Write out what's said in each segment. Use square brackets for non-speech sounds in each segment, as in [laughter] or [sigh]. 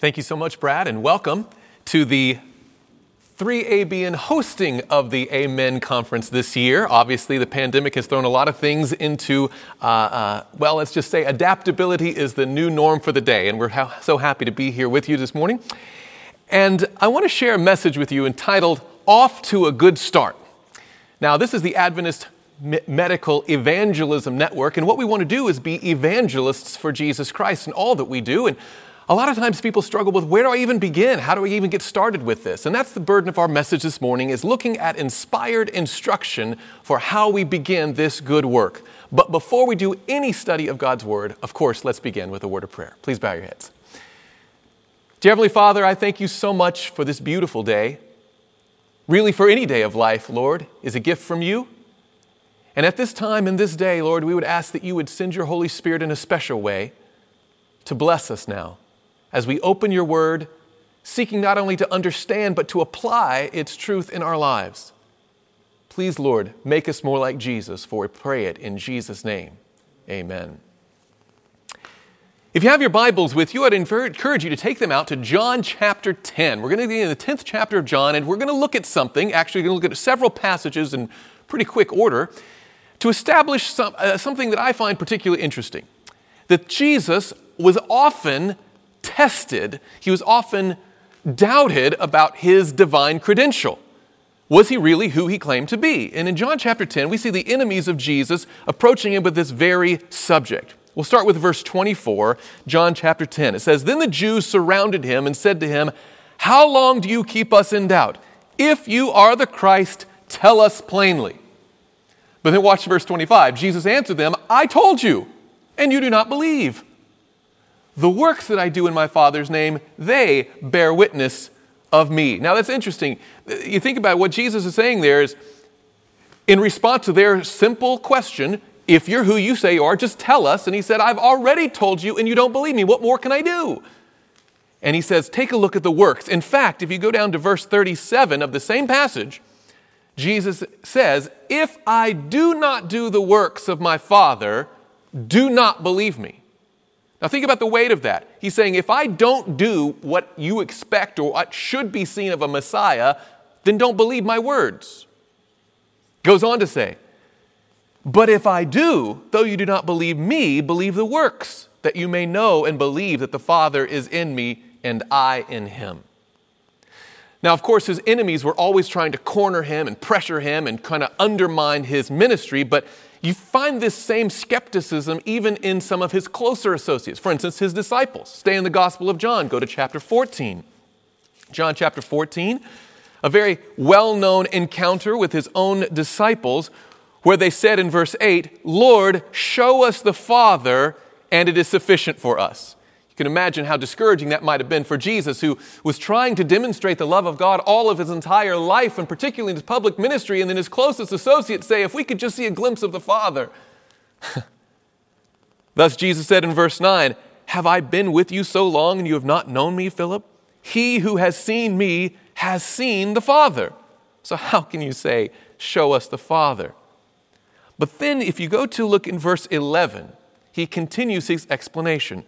Thank you so much, Brad, and welcome to the 3ABN hosting of the Amen conference this year. Obviously, the pandemic has thrown a lot of things into, uh, uh, well, let's just say adaptability is the new norm for the day, and we're ha- so happy to be here with you this morning. And I want to share a message with you entitled Off to a Good Start. Now, this is the Adventist Medical Evangelism Network, and what we want to do is be evangelists for Jesus Christ in all that we do. And a lot of times people struggle with where do I even begin? How do I even get started with this? And that's the burden of our message this morning is looking at inspired instruction for how we begin this good work. But before we do any study of God's word, of course, let's begin with a word of prayer. Please bow your heads. Dear Heavenly Father, I thank you so much for this beautiful day. Really, for any day of life, Lord, is a gift from you. And at this time in this day, Lord, we would ask that you would send your Holy Spirit in a special way to bless us now as we open your word, seeking not only to understand, but to apply its truth in our lives. Please, Lord, make us more like Jesus, for we pray it in Jesus' name. Amen. If you have your Bibles with you, I'd encourage you to take them out to John chapter 10. We're going to be in the 10th chapter of John, and we're going to look at something. Actually, we're going to look at several passages in pretty quick order to establish some, uh, something that I find particularly interesting. That Jesus was often tested, he was often doubted about his divine credential. Was he really who he claimed to be? And in John chapter 10, we see the enemies of Jesus approaching him with this very subject. We'll start with verse 24, John chapter 10. It says, Then the Jews surrounded him and said to him, How long do you keep us in doubt? If you are the Christ, tell us plainly. But then watch verse 25. Jesus answered them, I told you, and you do not believe. The works that I do in my Father's name, they bear witness of me. Now that's interesting. You think about what Jesus is saying there is in response to their simple question, if you're who you say you are, just tell us. And he said, I've already told you and you don't believe me. What more can I do? And he says, Take a look at the works. In fact, if you go down to verse 37 of the same passage, Jesus says, If I do not do the works of my Father, do not believe me. Now, think about the weight of that. He's saying, if I don't do what you expect or what should be seen of a Messiah, then don't believe my words. Goes on to say, but if I do, though you do not believe me, believe the works, that you may know and believe that the Father is in me and I in him. Now, of course, his enemies were always trying to corner him and pressure him and kind of undermine his ministry, but you find this same skepticism even in some of his closer associates. For instance, his disciples. Stay in the Gospel of John, go to chapter 14. John chapter 14, a very well known encounter with his own disciples, where they said in verse 8, Lord, show us the Father, and it is sufficient for us can imagine how discouraging that might have been for Jesus, who was trying to demonstrate the love of God all of his entire life, and particularly in his public ministry. And then his closest associates say, If we could just see a glimpse of the Father. [laughs] Thus, Jesus said in verse 9, Have I been with you so long and you have not known me, Philip? He who has seen me has seen the Father. So, how can you say, Show us the Father? But then, if you go to look in verse 11, he continues his explanation.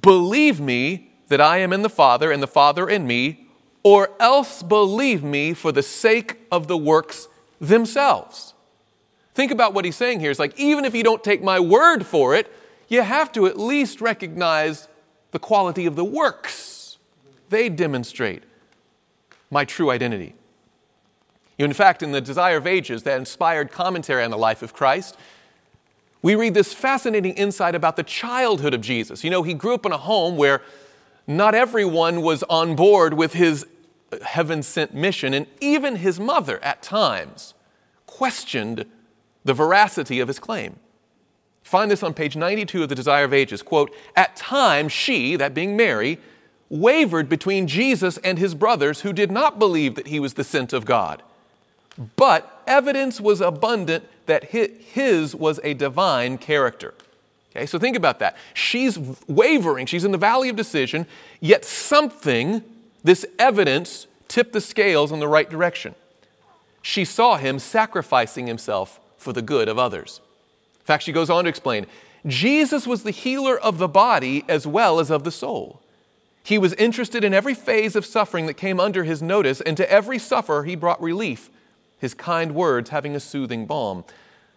Believe me that I am in the Father and the Father in me, or else believe me for the sake of the works themselves. Think about what he's saying here. It's like, even if you don't take my word for it, you have to at least recognize the quality of the works. They demonstrate my true identity. In fact, in the Desire of Ages, that inspired commentary on the life of Christ, we read this fascinating insight about the childhood of Jesus. You know, he grew up in a home where not everyone was on board with his uh, heaven sent mission, and even his mother at times questioned the veracity of his claim. Find this on page 92 of the Desire of Ages. Quote, At times she, that being Mary, wavered between Jesus and his brothers who did not believe that he was the sent of God. But evidence was abundant that his was a divine character. Okay, so think about that. She's wavering, she's in the valley of decision, yet something, this evidence, tipped the scales in the right direction. She saw him sacrificing himself for the good of others. In fact, she goes on to explain Jesus was the healer of the body as well as of the soul. He was interested in every phase of suffering that came under his notice, and to every sufferer he brought relief, his kind words having a soothing balm.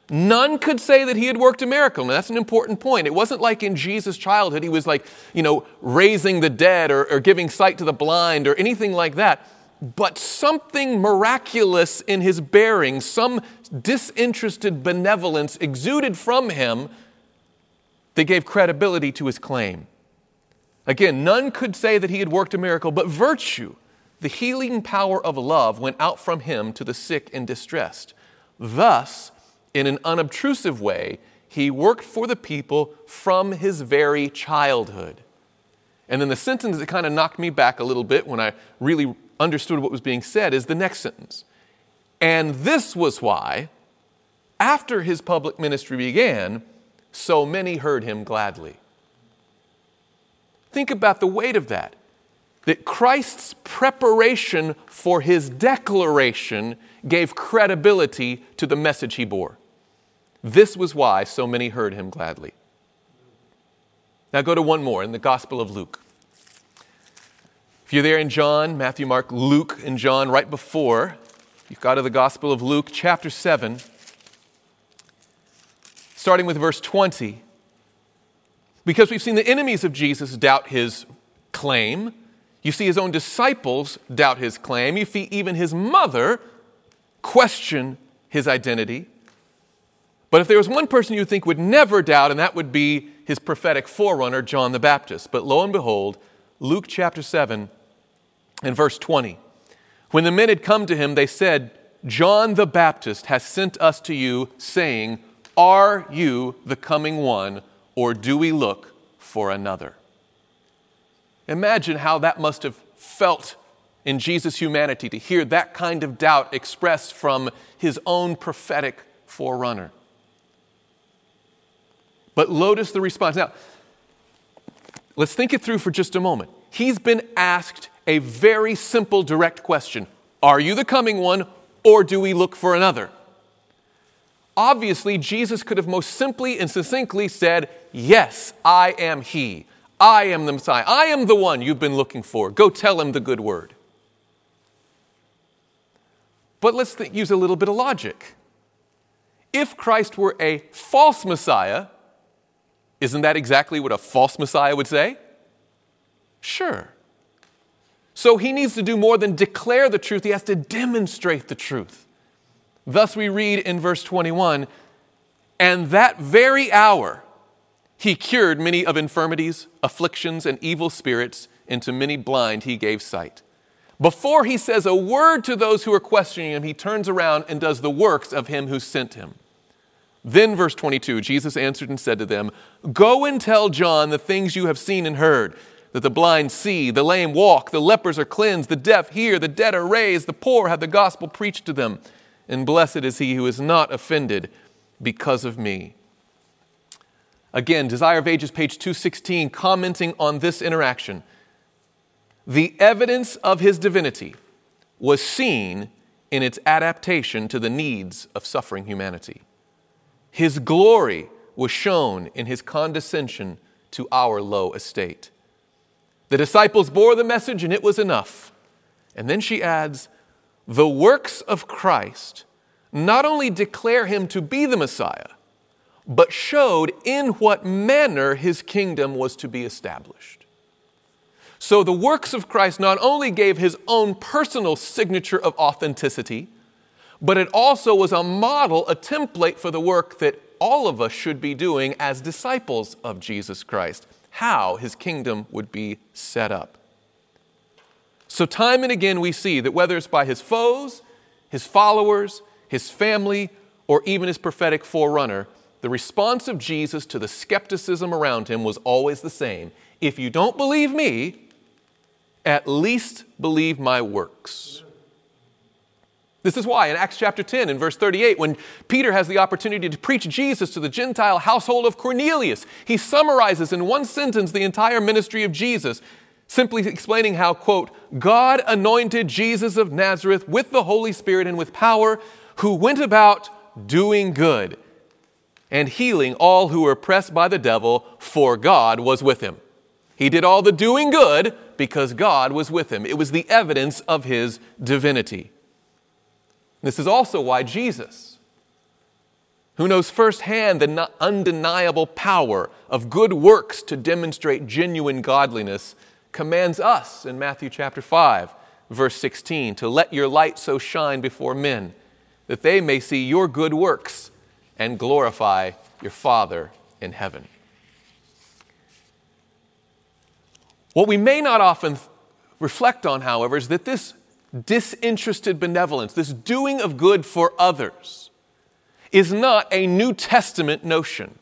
None could say that he had worked a miracle. And that's an important point. It wasn't like in Jesus' childhood, he was like, you know, raising the dead or, or giving sight to the blind or anything like that. But something miraculous in his bearing, some disinterested benevolence exuded from him that gave credibility to his claim. Again, none could say that he had worked a miracle, but virtue, the healing power of love, went out from him to the sick and distressed. Thus, in an unobtrusive way, he worked for the people from his very childhood. And then the sentence that kind of knocked me back a little bit when I really understood what was being said is the next sentence. And this was why, after his public ministry began, so many heard him gladly. Think about the weight of that. That Christ's preparation for his declaration gave credibility to the message he bore. This was why so many heard him gladly. Now go to one more in the Gospel of Luke. If you're there in John, Matthew, Mark, Luke, and John, right before, you've got to the Gospel of Luke, chapter 7, starting with verse 20. Because we've seen the enemies of Jesus doubt his claim. You see his own disciples doubt his claim. You see even his mother question his identity. But if there was one person you think would never doubt, and that would be his prophetic forerunner, John the Baptist. But lo and behold, Luke chapter 7 and verse 20. When the men had come to him, they said, John the Baptist has sent us to you, saying, Are you the coming one? or do we look for another? Imagine how that must have felt in Jesus' humanity to hear that kind of doubt expressed from his own prophetic forerunner. But notice the response. Now, let's think it through for just a moment. He's been asked a very simple, direct question Are you the coming one, or do we look for another? Obviously, Jesus could have most simply and succinctly said, Yes, I am He. I am the Messiah. I am the one you've been looking for. Go tell him the good word. But let's th- use a little bit of logic. If Christ were a false Messiah, isn't that exactly what a false Messiah would say? Sure. So he needs to do more than declare the truth, he has to demonstrate the truth. Thus, we read in verse 21 And that very hour he cured many of infirmities, afflictions, and evil spirits, and to many blind he gave sight. Before he says a word to those who are questioning him, he turns around and does the works of him who sent him. Then, verse 22, Jesus answered and said to them, Go and tell John the things you have seen and heard that the blind see, the lame walk, the lepers are cleansed, the deaf hear, the dead are raised, the poor have the gospel preached to them and blessed is he who is not offended because of me. Again, Desire of Ages, page 216, commenting on this interaction. The evidence of his divinity was seen in its adaptation to the needs of suffering humanity. His glory was shown in his condescension to our low estate. The disciples bore the message, and it was enough. And then she adds, the works of Christ not only declare him to be the Messiah, but showed in what manner his kingdom was to be established. So the works of Christ not only gave his own personal signature of authenticity, but it also was a model, a template for the work that all of us should be doing as disciples of Jesus Christ, how his kingdom would be set up. So, time and again, we see that whether it's by his foes, his followers, his family, or even his prophetic forerunner, the response of Jesus to the skepticism around him was always the same. If you don't believe me, at least believe my works. This is why in Acts chapter 10 in verse 38, when Peter has the opportunity to preach Jesus to the Gentile household of Cornelius, he summarizes in one sentence the entire ministry of Jesus simply explaining how, quote, God anointed Jesus of Nazareth with the Holy Spirit and with power, who went about doing good and healing all who were oppressed by the devil, for God was with him. He did all the doing good because God was with him. It was the evidence of his divinity. This is also why Jesus, who knows firsthand the undeniable power of good works to demonstrate genuine godliness, commands us in Matthew chapter 5, verse 16, to let your light so shine before men that they may see your good works and glorify your Father in heaven. What we may not often reflect on, however, is that this disinterested benevolence, this doing of good for others, is not a New Testament notion.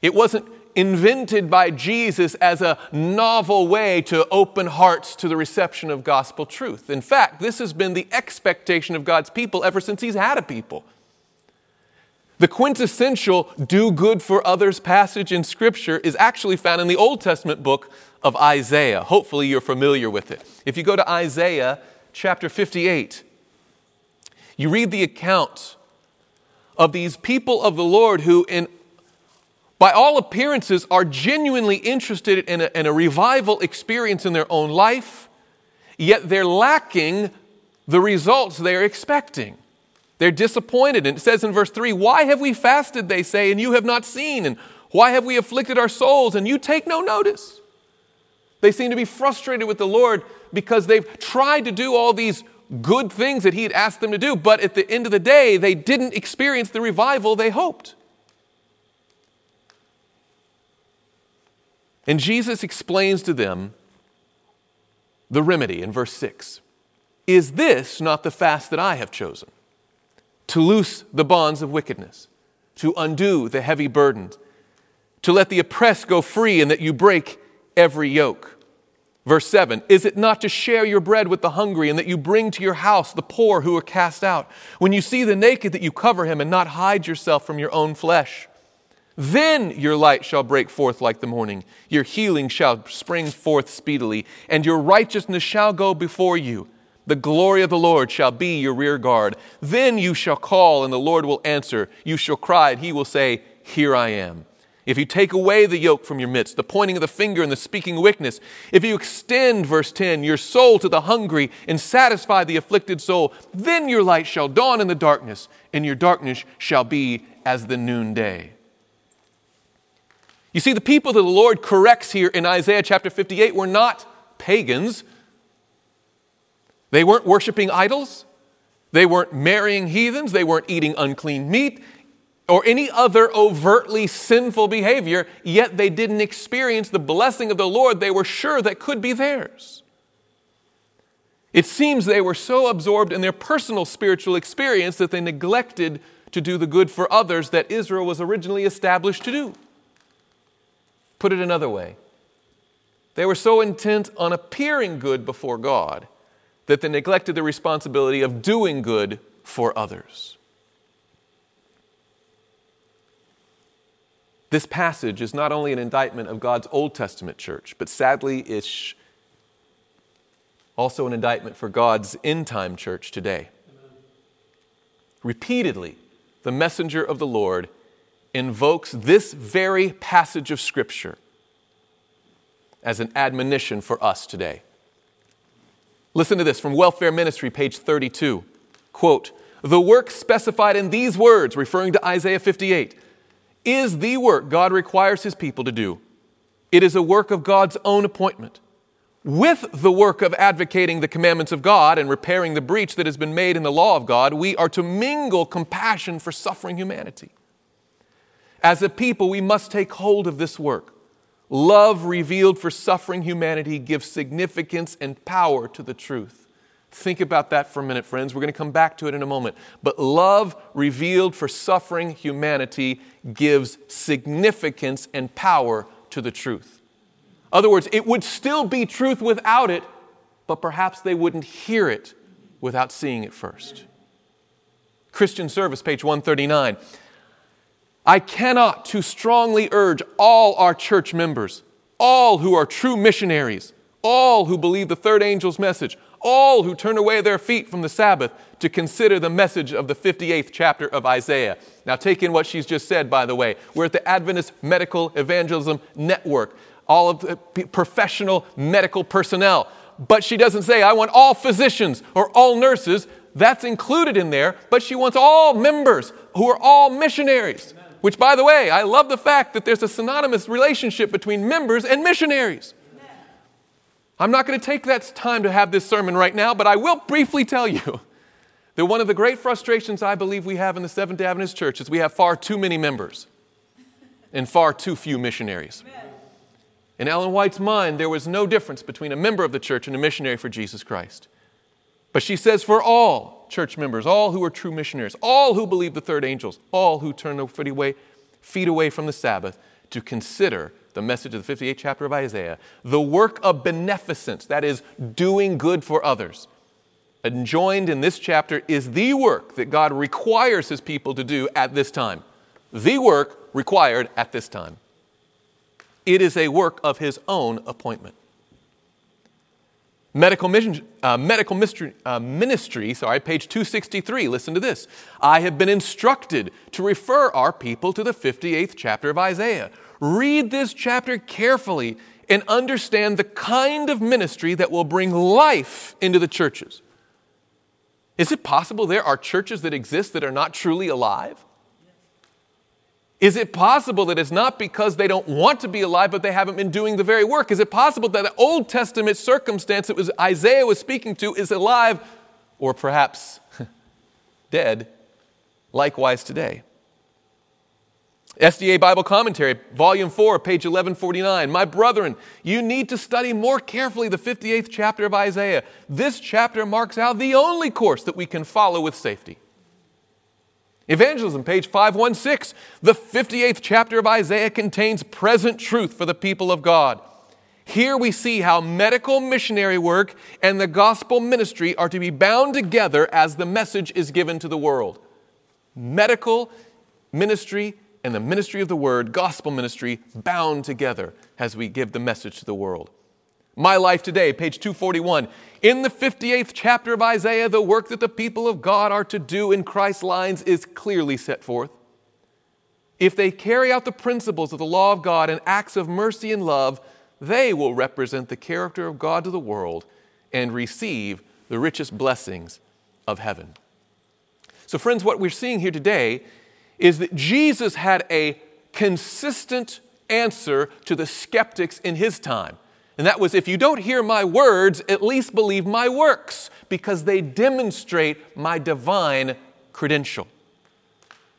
It wasn't invented by Jesus as a novel way to open hearts to the reception of gospel truth. In fact, this has been the expectation of God's people ever since He's had a people. The quintessential do good for others passage in Scripture is actually found in the Old Testament book of Isaiah. Hopefully, you're familiar with it. If you go to Isaiah chapter 58, you read the account of these people of the Lord who, in by all appearances, are genuinely interested in a, in a, revival experience in their own life, yet they're lacking the results they're expecting. They're disappointed. And it says in verse 3 Why have we fasted, they say, and you have not seen? And why have we afflicted our souls, and you take no notice? They seem to be frustrated with the Lord because they've tried to do all these good things that He had asked them to do, but at the end of the day, they didn't experience the revival they hoped. And Jesus explains to them the remedy in verse 6. Is this not the fast that I have chosen? To loose the bonds of wickedness, to undo the heavy burdens, to let the oppressed go free, and that you break every yoke. Verse 7 Is it not to share your bread with the hungry, and that you bring to your house the poor who are cast out? When you see the naked, that you cover him, and not hide yourself from your own flesh? Then your light shall break forth like the morning, your healing shall spring forth speedily, and your righteousness shall go before you. The glory of the Lord shall be your rear guard. Then you shall call, and the Lord will answer. You shall cry, and he will say, Here I am. If you take away the yoke from your midst, the pointing of the finger and the speaking wickedness, if you extend, verse 10, your soul to the hungry and satisfy the afflicted soul, then your light shall dawn in the darkness, and your darkness shall be as the noonday. You see, the people that the Lord corrects here in Isaiah chapter 58 were not pagans. They weren't worshiping idols. They weren't marrying heathens. They weren't eating unclean meat or any other overtly sinful behavior, yet they didn't experience the blessing of the Lord they were sure that could be theirs. It seems they were so absorbed in their personal spiritual experience that they neglected to do the good for others that Israel was originally established to do. Put it another way they were so intent on appearing good before God that they neglected the responsibility of doing good for others. This passage is not only an indictment of God's Old Testament church, but sadly, it's also an indictment for God's end time church today. Repeatedly, the messenger of the Lord invokes this very passage of Scripture as an admonition for us today. Listen to this from Welfare Ministry, page 32. Quote, the work specified in these words, referring to Isaiah 58, is the work God requires his people to do. It is a work of God's own appointment. With the work of advocating the commandments of God and repairing the breach that has been made in the law of God, we are to mingle compassion for suffering humanity. As a people, we must take hold of this work. Love revealed for suffering humanity gives significance and power to the truth. Think about that for a minute, friends. We're going to come back to it in a moment. But love revealed for suffering humanity gives significance and power to the truth. In other words, it would still be truth without it, but perhaps they wouldn't hear it without seeing it first. Christian Service, page 139. I cannot too strongly urge all our church members, all who are true missionaries, all who believe the third angel's message, all who turn away their feet from the Sabbath to consider the message of the 58th chapter of Isaiah. Now, take in what she's just said, by the way. We're at the Adventist Medical Evangelism Network. all of the professional medical personnel. But she doesn't say, I want all physicians or all nurses. That's included in there, but she wants all members who are all missionaries. Which, by the way, I love the fact that there's a synonymous relationship between members and missionaries. Amen. I'm not going to take that time to have this sermon right now, but I will briefly tell you [laughs] that one of the great frustrations I believe we have in the Seventh day Adventist Church is we have far too many members and far too few missionaries. Amen. In Ellen White's mind, there was no difference between a member of the church and a missionary for Jesus Christ. But she says, for all church members, all who are true missionaries, all who believe the third angels, all who turn their feet away, feet away from the Sabbath, to consider the message of the 58th chapter of Isaiah, the work of beneficence, that is, doing good for others. Enjoined in this chapter is the work that God requires his people to do at this time. The work required at this time. It is a work of his own appointment. Medical, mission, uh, medical mystery, uh, ministry, sorry, page 263. Listen to this. I have been instructed to refer our people to the 58th chapter of Isaiah. Read this chapter carefully and understand the kind of ministry that will bring life into the churches. Is it possible there are churches that exist that are not truly alive? Is it possible that it's not because they don't want to be alive, but they haven't been doing the very work? Is it possible that the Old Testament circumstance that was Isaiah was speaking to is alive, or perhaps [laughs] dead, likewise today? SDA Bible Commentary, Volume 4, page 1149. My brethren, you need to study more carefully the 58th chapter of Isaiah. This chapter marks out the only course that we can follow with safety. Evangelism, page 516. The 58th chapter of Isaiah contains present truth for the people of God. Here we see how medical missionary work and the gospel ministry are to be bound together as the message is given to the world. Medical ministry and the ministry of the word, gospel ministry, bound together as we give the message to the world. My Life Today, page 241. In the 58th chapter of Isaiah, the work that the people of God are to do in Christ's lines is clearly set forth. If they carry out the principles of the law of God and acts of mercy and love, they will represent the character of God to the world and receive the richest blessings of heaven. So, friends, what we're seeing here today is that Jesus had a consistent answer to the skeptics in his time. And that was if you don't hear my words, at least believe my works, because they demonstrate my divine credential.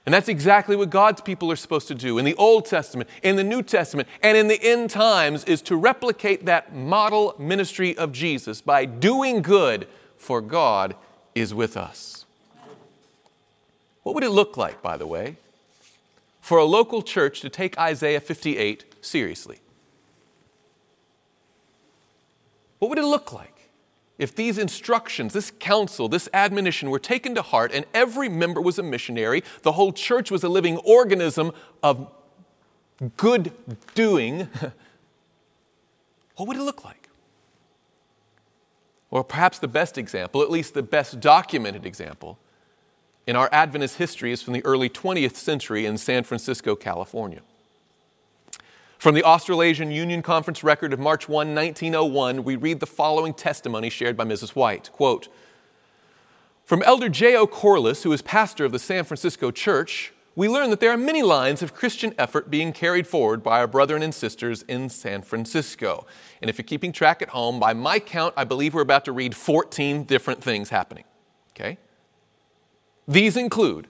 And that's exactly what God's people are supposed to do in the Old Testament, in the New Testament, and in the end times is to replicate that model ministry of Jesus by doing good, for God is with us. What would it look like, by the way, for a local church to take Isaiah 58 seriously? What would it look like if these instructions, this counsel, this admonition were taken to heart and every member was a missionary, the whole church was a living organism of good doing? [laughs] what would it look like? Or perhaps the best example, at least the best documented example, in our Adventist history is from the early 20th century in San Francisco, California. From the Australasian Union Conference record of March 1, 1901, we read the following testimony shared by Mrs. White. Quote, From Elder J.O. Corliss, who is pastor of the San Francisco Church, we learn that there are many lines of Christian effort being carried forward by our brethren and sisters in San Francisco. And if you're keeping track at home, by my count, I believe we're about to read 14 different things happening. Okay? These include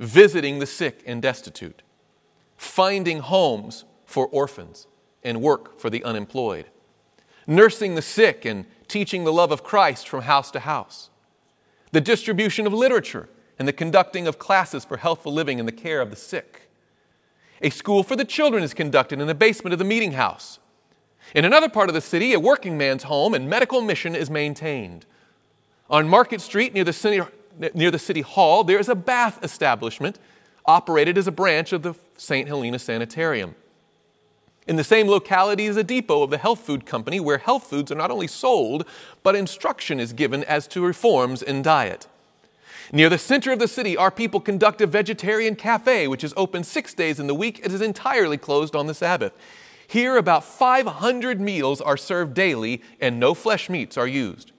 visiting the sick and destitute, finding homes for orphans and work for the unemployed, nursing the sick and teaching the love of Christ from house to house, the distribution of literature and the conducting of classes for healthful living and the care of the sick. A school for the children is conducted in the basement of the meeting house. In another part of the city, a working man's home and medical mission is maintained. On Market Street, near the city, near the city hall, there is a bath establishment operated as a branch of the St. Helena Sanitarium. In the same locality is a depot of the health food company where health foods are not only sold, but instruction is given as to reforms in diet. Near the center of the city, our people conduct a vegetarian cafe, which is open six days in the week. It is entirely closed on the Sabbath. Here, about 500 meals are served daily and no flesh meats are used.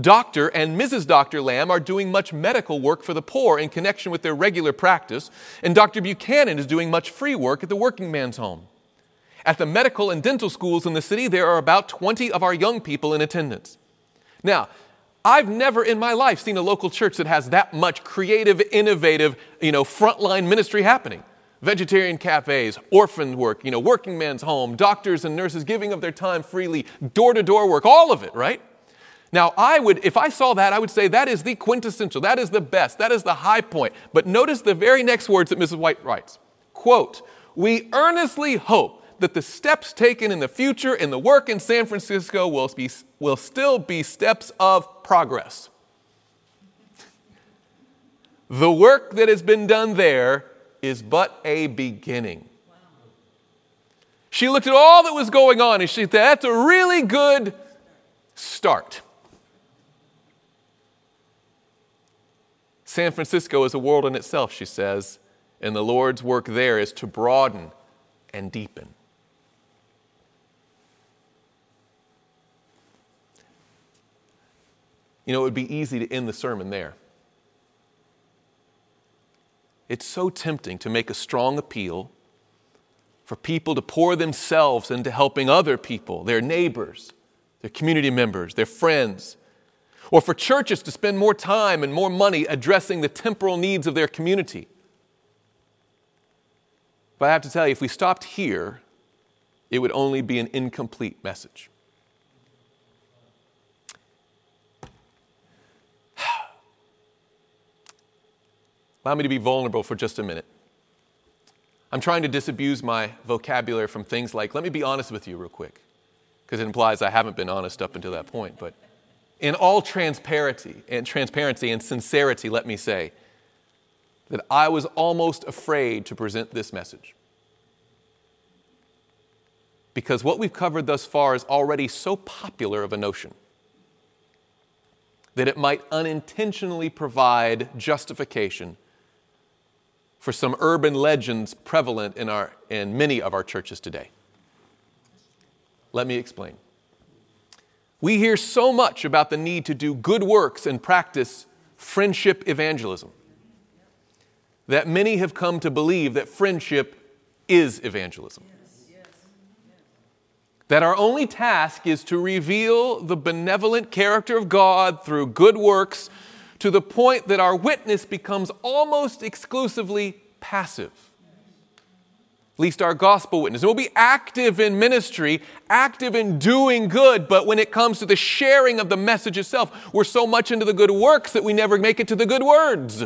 Dr. and Mrs. Dr. Lamb are doing much medical work for the poor in connection with their regular practice, and Dr. Buchanan is doing much free work at the working man's home. At the medical and dental schools in the city, there are about 20 of our young people in attendance. Now, I've never in my life seen a local church that has that much creative, innovative, you know, frontline ministry happening. Vegetarian cafes, orphan work, you know, working man's home, doctors and nurses giving of their time freely, door to door work, all of it, right? Now, I would, if I saw that, I would say that is the quintessential, that is the best, that is the high point. But notice the very next words that Mrs. White writes quote, We earnestly hope that the steps taken in the future in the work in San Francisco will, be, will still be steps of progress. The work that has been done there is but a beginning. She looked at all that was going on and she said, That's a really good start. San Francisco is a world in itself, she says, and the Lord's work there is to broaden and deepen. You know, it would be easy to end the sermon there. It's so tempting to make a strong appeal for people to pour themselves into helping other people, their neighbors, their community members, their friends, or for churches to spend more time and more money addressing the temporal needs of their community. But I have to tell you, if we stopped here, it would only be an incomplete message. Allow me to be vulnerable for just a minute. I'm trying to disabuse my vocabulary from things like, let me be honest with you real quick, because it implies I haven't been honest up until that point. But in all transparency and transparency and sincerity, let me say that I was almost afraid to present this message. Because what we've covered thus far is already so popular of a notion that it might unintentionally provide justification for some urban legends prevalent in, our, in many of our churches today. Let me explain. We hear so much about the need to do good works and practice friendship evangelism that many have come to believe that friendship is evangelism. That our only task is to reveal the benevolent character of God through good works to the point that our witness becomes almost exclusively passive. At least our gospel witness. And We'll be active in ministry, active in doing good, but when it comes to the sharing of the message itself, we're so much into the good works that we never make it to the good words.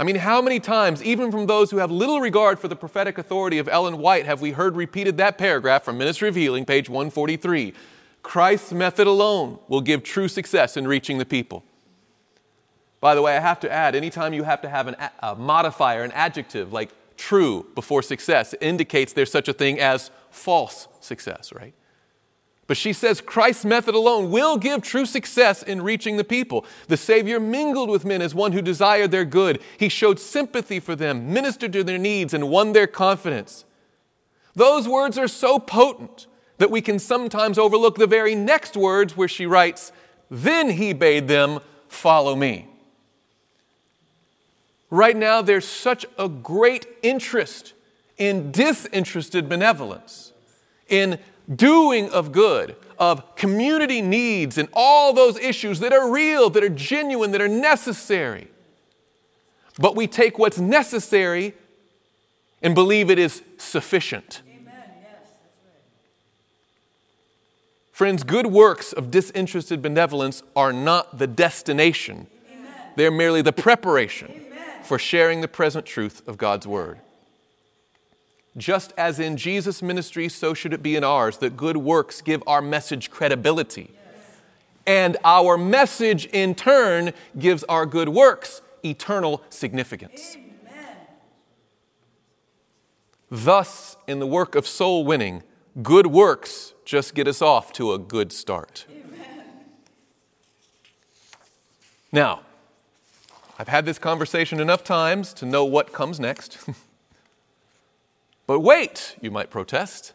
I mean, how many times, even from those who have little regard for the prophetic authority of Ellen White, have we heard repeated that paragraph from Ministry of Healing, page 143? Christ's method alone will give true success in reaching the people. By the way, I have to add anytime you have to have an, a modifier, an adjective like true before success, it indicates there's such a thing as false success, right? But she says Christ's method alone will give true success in reaching the people. The Savior mingled with men as one who desired their good. He showed sympathy for them, ministered to their needs, and won their confidence. Those words are so potent that we can sometimes overlook the very next words where she writes, Then he bade them follow me. Right now, there's such a great interest in disinterested benevolence, in doing of good, of community needs, and all those issues that are real, that are genuine, that are necessary. But we take what's necessary and believe it is sufficient. Friends, good works of disinterested benevolence are not the destination, Amen. they're merely the preparation Amen. for sharing the present truth of God's Word. Just as in Jesus' ministry, so should it be in ours that good works give our message credibility. Yes. And our message, in turn, gives our good works eternal significance. Amen. Thus, in the work of soul winning, good works just get us off to a good start. Amen. Now, I've had this conversation enough times to know what comes next. [laughs] But wait, you might protest.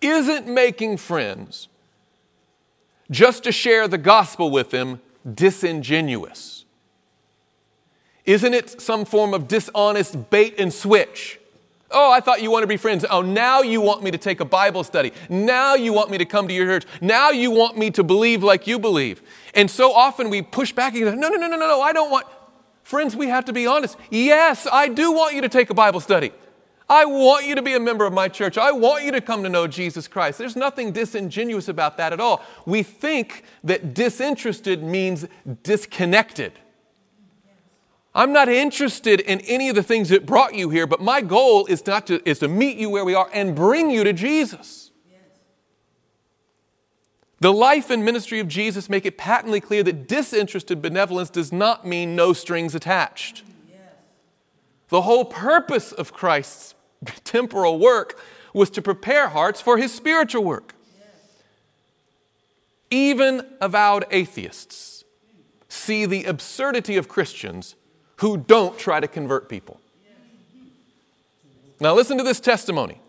Isn't making friends just to share the gospel with them disingenuous? Isn't it some form of dishonest bait and switch? Oh, I thought you wanted to be friends. Oh, now you want me to take a Bible study. Now you want me to come to your church. Now you want me to believe like you believe. And so often we push back and go, no, no, no, no, no, no, I don't want. Friends, we have to be honest. Yes, I do want you to take a Bible study. I want you to be a member of my church. I want you to come to know Jesus Christ. There's nothing disingenuous about that at all. We think that disinterested means disconnected. I'm not interested in any of the things that brought you here, but my goal is not to, is to meet you where we are and bring you to Jesus. The life and ministry of Jesus make it patently clear that disinterested benevolence does not mean no strings attached. The whole purpose of Christ's [laughs] temporal work was to prepare hearts for his spiritual work. Even avowed atheists see the absurdity of Christians who don't try to convert people. Now, listen to this testimony.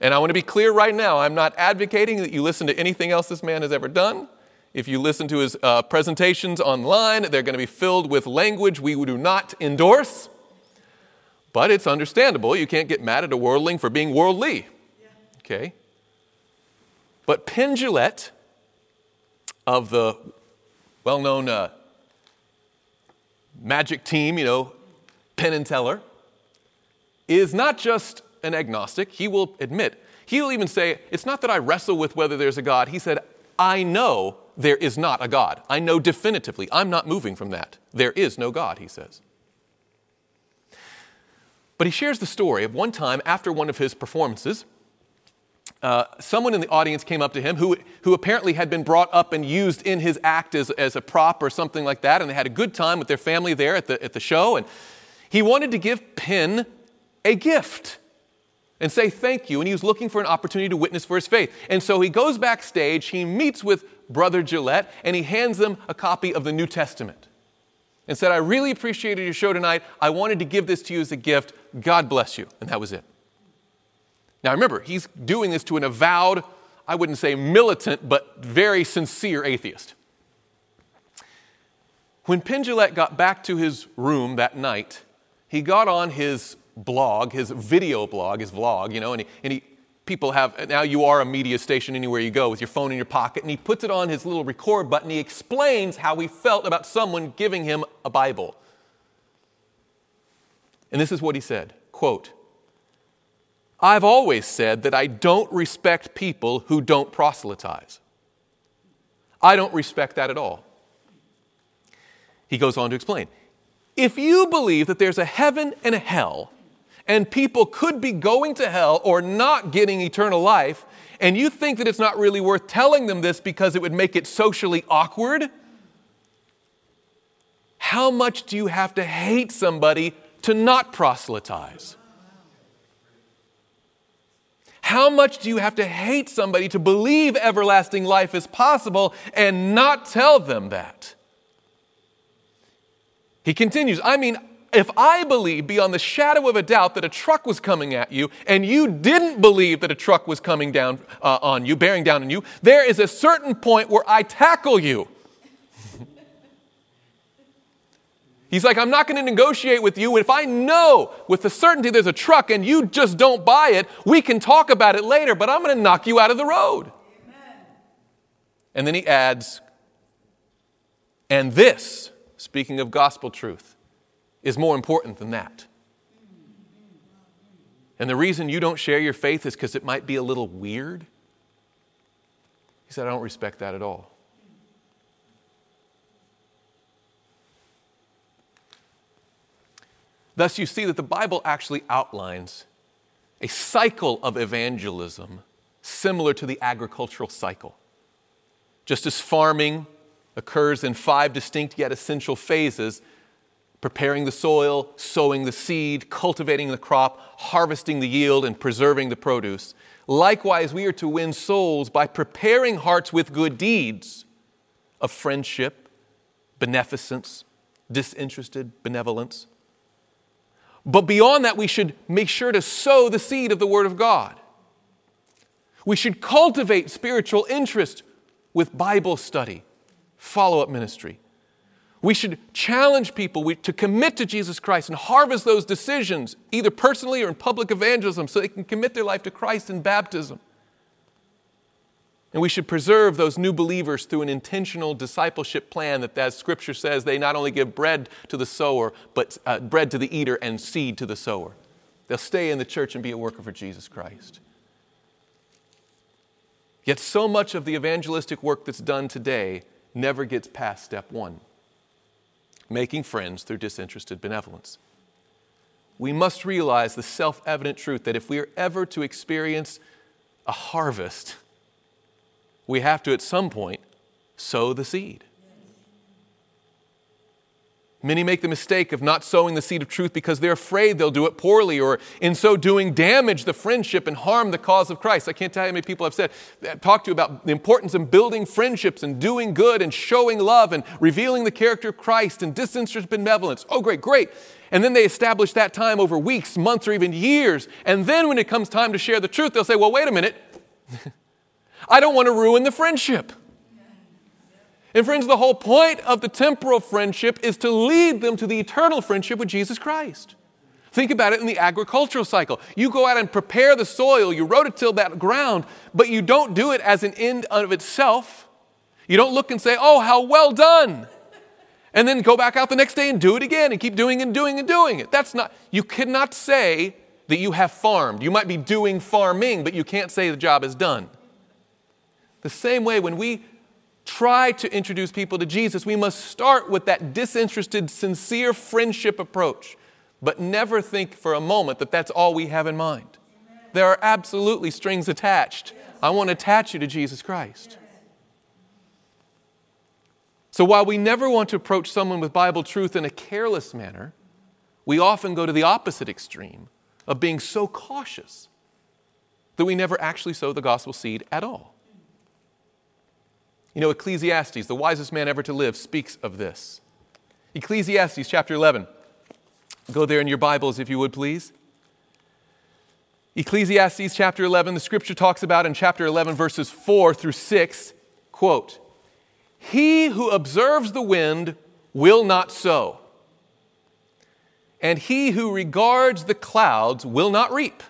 And I want to be clear right now I'm not advocating that you listen to anything else this man has ever done. If you listen to his uh, presentations online, they're going to be filled with language we do not endorse. But it's understandable. You can't get mad at a worldling for being worldly. Okay? But Penn Jillette of the well known uh, magic team, you know, Penn and Teller, is not just an agnostic. He will admit, he'll even say, It's not that I wrestle with whether there's a God. He said, I know there is not a God. I know definitively. I'm not moving from that. There is no God, he says. But he shares the story of one time after one of his performances, uh, someone in the audience came up to him who, who apparently had been brought up and used in his act as, as a prop or something like that, and they had a good time with their family there at the, at the show. And he wanted to give Penn a gift and say thank you, and he was looking for an opportunity to witness for his faith. And so he goes backstage, he meets with Brother Jillette, and he hands them a copy of the New Testament and said, I really appreciated your show tonight. I wanted to give this to you as a gift. God bless you. And that was it. Now remember, he's doing this to an avowed, I wouldn't say militant, but very sincere atheist. When Penn Jillette got back to his room that night, he got on his blog, his video blog, his vlog, you know, and he, and he people have now you are a media station anywhere you go with your phone in your pocket and he puts it on his little record button he explains how he felt about someone giving him a bible and this is what he said quote I've always said that I don't respect people who don't proselytize. I don't respect that at all. He goes on to explain if you believe that there's a heaven and a hell, and people could be going to hell or not getting eternal life, and you think that it's not really worth telling them this because it would make it socially awkward, how much do you have to hate somebody to not proselytize? How much do you have to hate somebody to believe everlasting life is possible and not tell them that? He continues, I mean, if I believe beyond the shadow of a doubt that a truck was coming at you and you didn't believe that a truck was coming down uh, on you, bearing down on you, there is a certain point where I tackle you. He's like, I'm not going to negotiate with you. If I know with the certainty there's a truck and you just don't buy it, we can talk about it later, but I'm going to knock you out of the road. Amen. And then he adds, and this, speaking of gospel truth, is more important than that. And the reason you don't share your faith is because it might be a little weird. He said, I don't respect that at all. Thus, you see that the Bible actually outlines a cycle of evangelism similar to the agricultural cycle. Just as farming occurs in five distinct yet essential phases preparing the soil, sowing the seed, cultivating the crop, harvesting the yield, and preserving the produce. Likewise, we are to win souls by preparing hearts with good deeds of friendship, beneficence, disinterested benevolence But beyond that, we should make sure to sow the seed of the Word of God. We should cultivate spiritual interest with Bible study, follow up ministry. We should challenge people to commit to Jesus Christ and harvest those decisions, either personally or in public evangelism, so they can commit their life to Christ in baptism. And we should preserve those new believers through an intentional discipleship plan that, as Scripture says, they not only give bread to the sower, but uh, bread to the eater and seed to the sower. They'll stay in the church and be a worker for Jesus Christ. Yet, so much of the evangelistic work that's done today never gets past step one making friends through disinterested benevolence. We must realize the self evident truth that if we are ever to experience a harvest, we have to at some point sow the seed. Many make the mistake of not sowing the seed of truth because they're afraid they'll do it poorly or in so doing damage the friendship and harm the cause of Christ. I can't tell you how many people I've said, talked to about the importance of building friendships and doing good and showing love and revealing the character of Christ and disinterested benevolence. Oh, great, great. And then they establish that time over weeks, months, or even years. And then when it comes time to share the truth, they'll say, well, wait a minute. [laughs] I don't want to ruin the friendship. And friends, the whole point of the temporal friendship is to lead them to the eternal friendship with Jesus Christ. Think about it in the agricultural cycle. You go out and prepare the soil, you rototill that ground, but you don't do it as an end of itself. You don't look and say, oh, how well done. And then go back out the next day and do it again and keep doing and doing and doing it. That's not, you cannot say that you have farmed. You might be doing farming, but you can't say the job is done. The same way, when we try to introduce people to Jesus, we must start with that disinterested, sincere friendship approach, but never think for a moment that that's all we have in mind. There are absolutely strings attached. I want to attach you to Jesus Christ. So while we never want to approach someone with Bible truth in a careless manner, we often go to the opposite extreme of being so cautious that we never actually sow the gospel seed at all. You know, Ecclesiastes, the wisest man ever to live, speaks of this. Ecclesiastes chapter 11. Go there in your Bibles, if you would, please. Ecclesiastes chapter 11, the scripture talks about in chapter 11, verses 4 through 6, quote, He who observes the wind will not sow, and he who regards the clouds will not reap.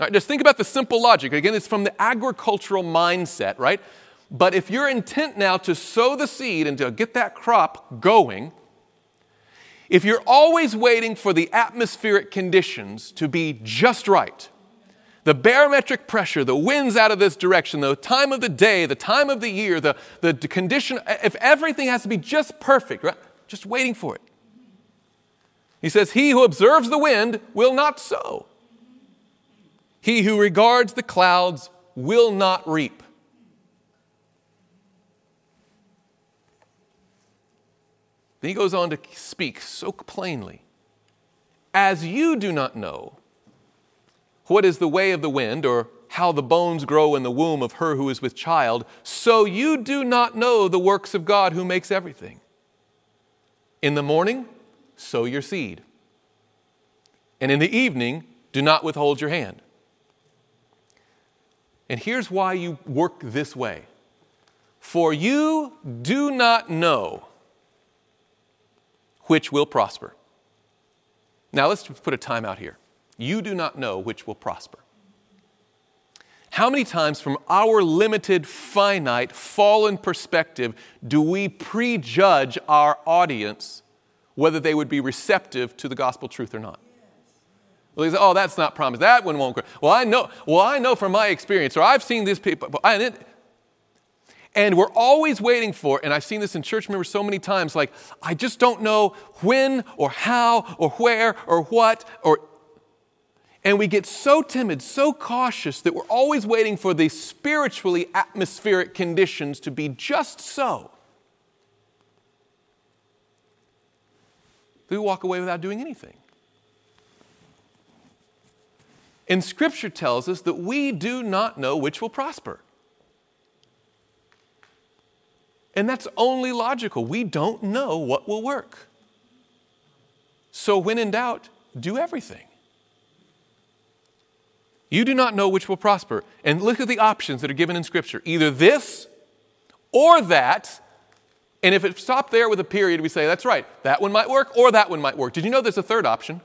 All right, just think about the simple logic. Again, it's from the agricultural mindset, right? But if you're intent now to sow the seed and to get that crop going, if you're always waiting for the atmospheric conditions to be just right, the barometric pressure, the winds out of this direction, the time of the day, the time of the year, the, the, condition, if everything has to be just perfect, right? Just waiting for it. He says, He who observes the wind will not sow. He who regards the clouds will not reap. Then he goes on to speak so plainly As you do not know what is the way of the wind, or how the bones grow in the womb of her who is with child, so you do not know the works of God who makes everything. In the morning, sow your seed. And in the evening, do not withhold your hand. And here's why you work this way For you do not know which will prosper. Now let's put a time out here. You do not know which will prosper. How many times, from our limited, finite, fallen perspective, do we prejudge our audience whether they would be receptive to the gospel truth or not? Well, say, oh, that's not promised. That one won't grow. Well, I know. Well, I know from my experience, or I've seen these people. I, and we're always waiting for, and I've seen this in church members so many times, like, I just don't know when or how or where or what, or and we get so timid, so cautious that we're always waiting for the spiritually atmospheric conditions to be just so. We walk away without doing anything. And Scripture tells us that we do not know which will prosper. And that's only logical. We don't know what will work. So, when in doubt, do everything. You do not know which will prosper. And look at the options that are given in Scripture either this or that. And if it stopped there with a period, we say, that's right, that one might work or that one might work. Did you know there's a third option?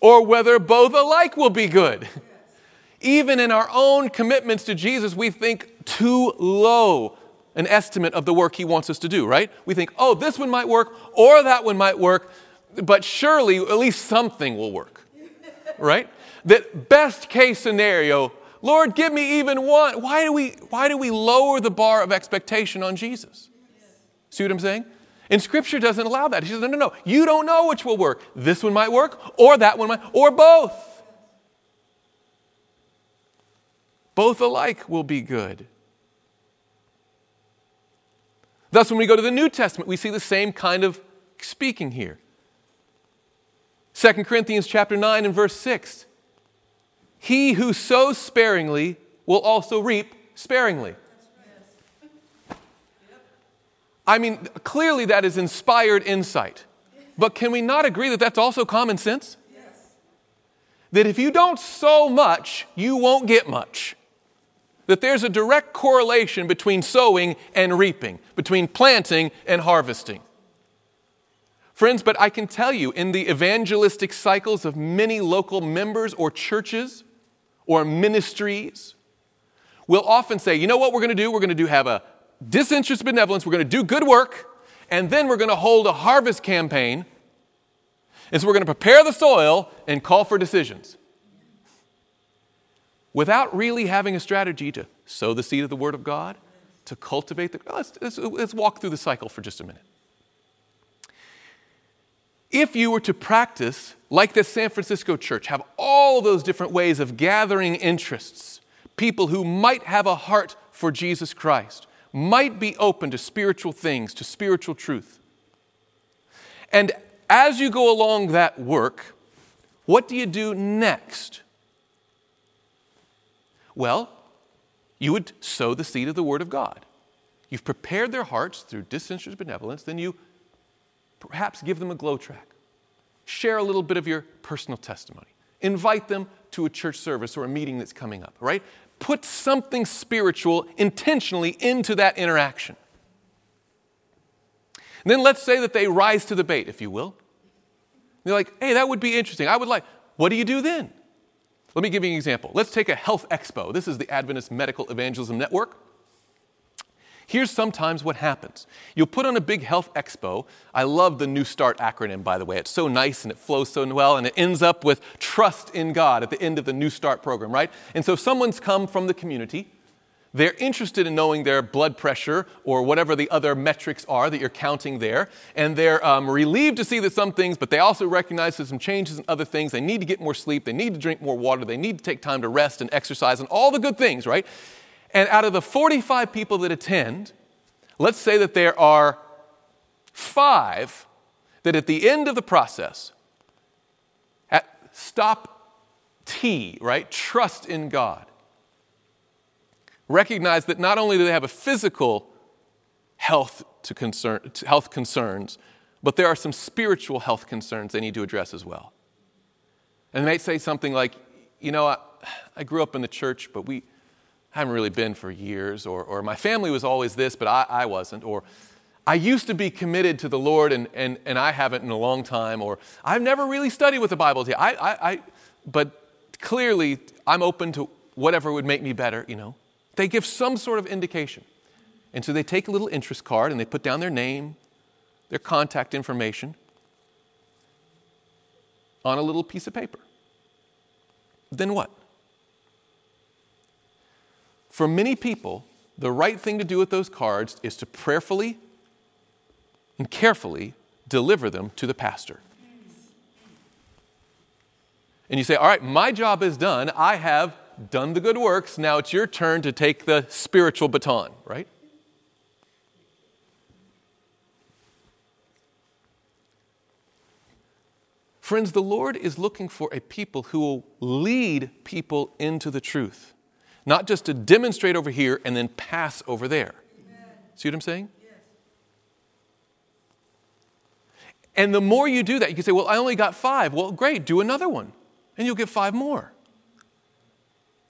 Or whether both alike will be good. [laughs] Even in our own commitments to Jesus, we think too low an estimate of the work he wants us to do, right? We think, oh, this one might work or that one might work, but surely at least something will work, [laughs] right? That best case scenario, Lord, give me even one. Why do we, why do we lower the bar of expectation on Jesus? See what I'm saying? And Scripture doesn't allow that. He says, no, no, no. You don't know which will work. This one might work, or that one might, or both. Both alike will be good. Thus, when we go to the New Testament, we see the same kind of speaking here. 2 Corinthians chapter 9 and verse 6. He who sows sparingly will also reap sparingly. I mean, clearly that is inspired insight. But can we not agree that that's also common sense? That if you don't sow much, you won't get much that there's a direct correlation between sowing and reaping, between planting and harvesting. Friends, but I can tell you in the evangelistic cycles of many local members or churches or ministries, we'll often say, you know what we're going to do? We're going to do have a disinterested benevolence, we're going to do good work, and then we're going to hold a harvest campaign. And so we're going to prepare the soil and call for decisions without really having a strategy to sow the seed of the Word of God, to cultivate the. Oh, let's, let's, let's walk through the cycle for just a minute. If you were to practice like the San Francisco church, have all those different ways of gathering interests, people who might have a heart for Jesus Christ, might be open to spiritual things, to spiritual truth. And as you go along that work, what do you do next? Well, you would sow the seed of the Word of God. You've prepared their hearts through disinterested benevolence, then you perhaps give them a GLOW tract. Share a little bit of your personal testimony. Invite them to a church service or a meeting that's coming up, right? Put something spiritual intentionally into that interaction. And then let's say that they rise to the bait, if you will. They're like, hey, that would be interesting. I would like, what do you do then? Let me give you an example. Let's take a health expo. This is the Adventist Medical Evangelism Network. Here's sometimes what happens. You'll put on a big health expo. I love the NEWSTART acronym, by the way. It's so nice and it flows so well, and it ends up with trust in God at the end of the NEWSTART program, right? And so someone's come from the community they're interested in knowing their blood pressure or whatever the other metrics are that you're counting there. And they're um, relieved to see that some things, but they also recognize there's some changes in other things. They need to get more sleep. They need to drink more water. They need to take time to rest and exercise and all the good things, right? And out of the 45 people that attend, let's say that there are five that at the end of the process, at stop T, right? Trust in God recognize that not only do they have a physical health, to concern, health concerns, but there are some spiritual health concerns they need to address as well. And they might say something like, you know, I, I grew up in the church, but we haven't really been for years, or, or my family was always this, but I, I wasn't, or I used to be committed to the Lord and, and, and I haven't in a long time, or I've never really studied with the Bible. I, I, I, but clearly, I'm open to whatever would make me better, you know. They give some sort of indication. And so they take a little interest card and they put down their name, their contact information on a little piece of paper. Then what? For many people, the right thing to do with those cards is to prayerfully and carefully deliver them to the pastor. And you say, All right, my job is done. I have done the good works, now it's your turn to take the spiritual baton, right? Friends, the Lord is looking for a people who will lead people into the truth, not just to demonstrate over here and then pass over there. Amen. See what I'm saying? Yes. And the more you do that, you can say, Well, I only got five. Well, great, do another one, and you'll get five more.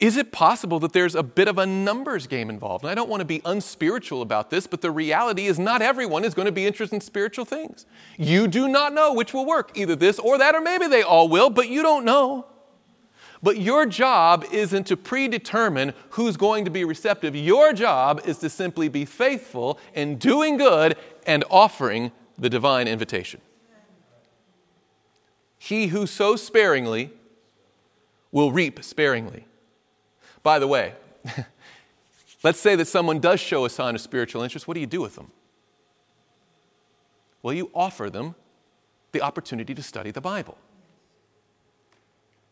Is it possible that there's a bit of a numbers game involved? And I don't want to be unspiritual about this, but the reality is not everyone is going to be interested in spiritual things. You do not know which will work, either this or that, or maybe they all will, but you don't know. But your job isn't to predetermine who's going to be receptive. Your job is to simply be faithful in doing good and offering the divine invitation. He who sows sparingly will reap sparingly. By the way, [laughs] let's say that someone does show a sign of spiritual interest. What do you do with them? Well, you offer them the opportunity to study the Bible.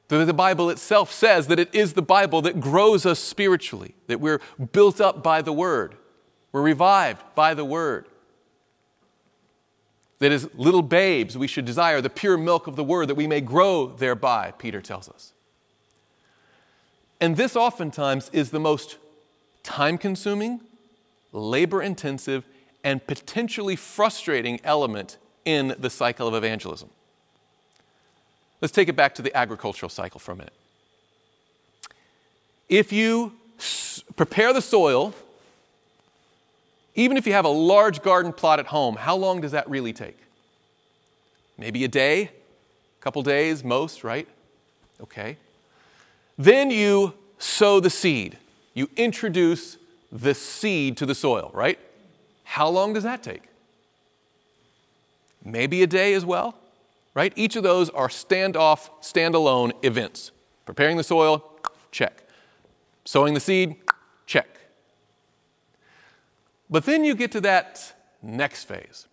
The Bible itself says that it is the Bible that grows us spiritually, that we're built up by the Word, we're revived by the Word. That as little babes, we should desire the pure milk of the Word that we may grow thereby, Peter tells us. And this oftentimes is the most time consuming, labor intensive, and potentially frustrating element in the cycle of evangelism. Let's take it back to the agricultural cycle for a minute. If you s- prepare the soil, even if you have a large garden plot at home, how long does that really take? Maybe a day, a couple days, most, right? Okay. Then you sow the seed. You introduce the seed to the soil, right? How long does that take? Maybe a day as well, right? Each of those are standoff, standalone events. Preparing the soil, check. Sowing the seed, check. But then you get to that next phase.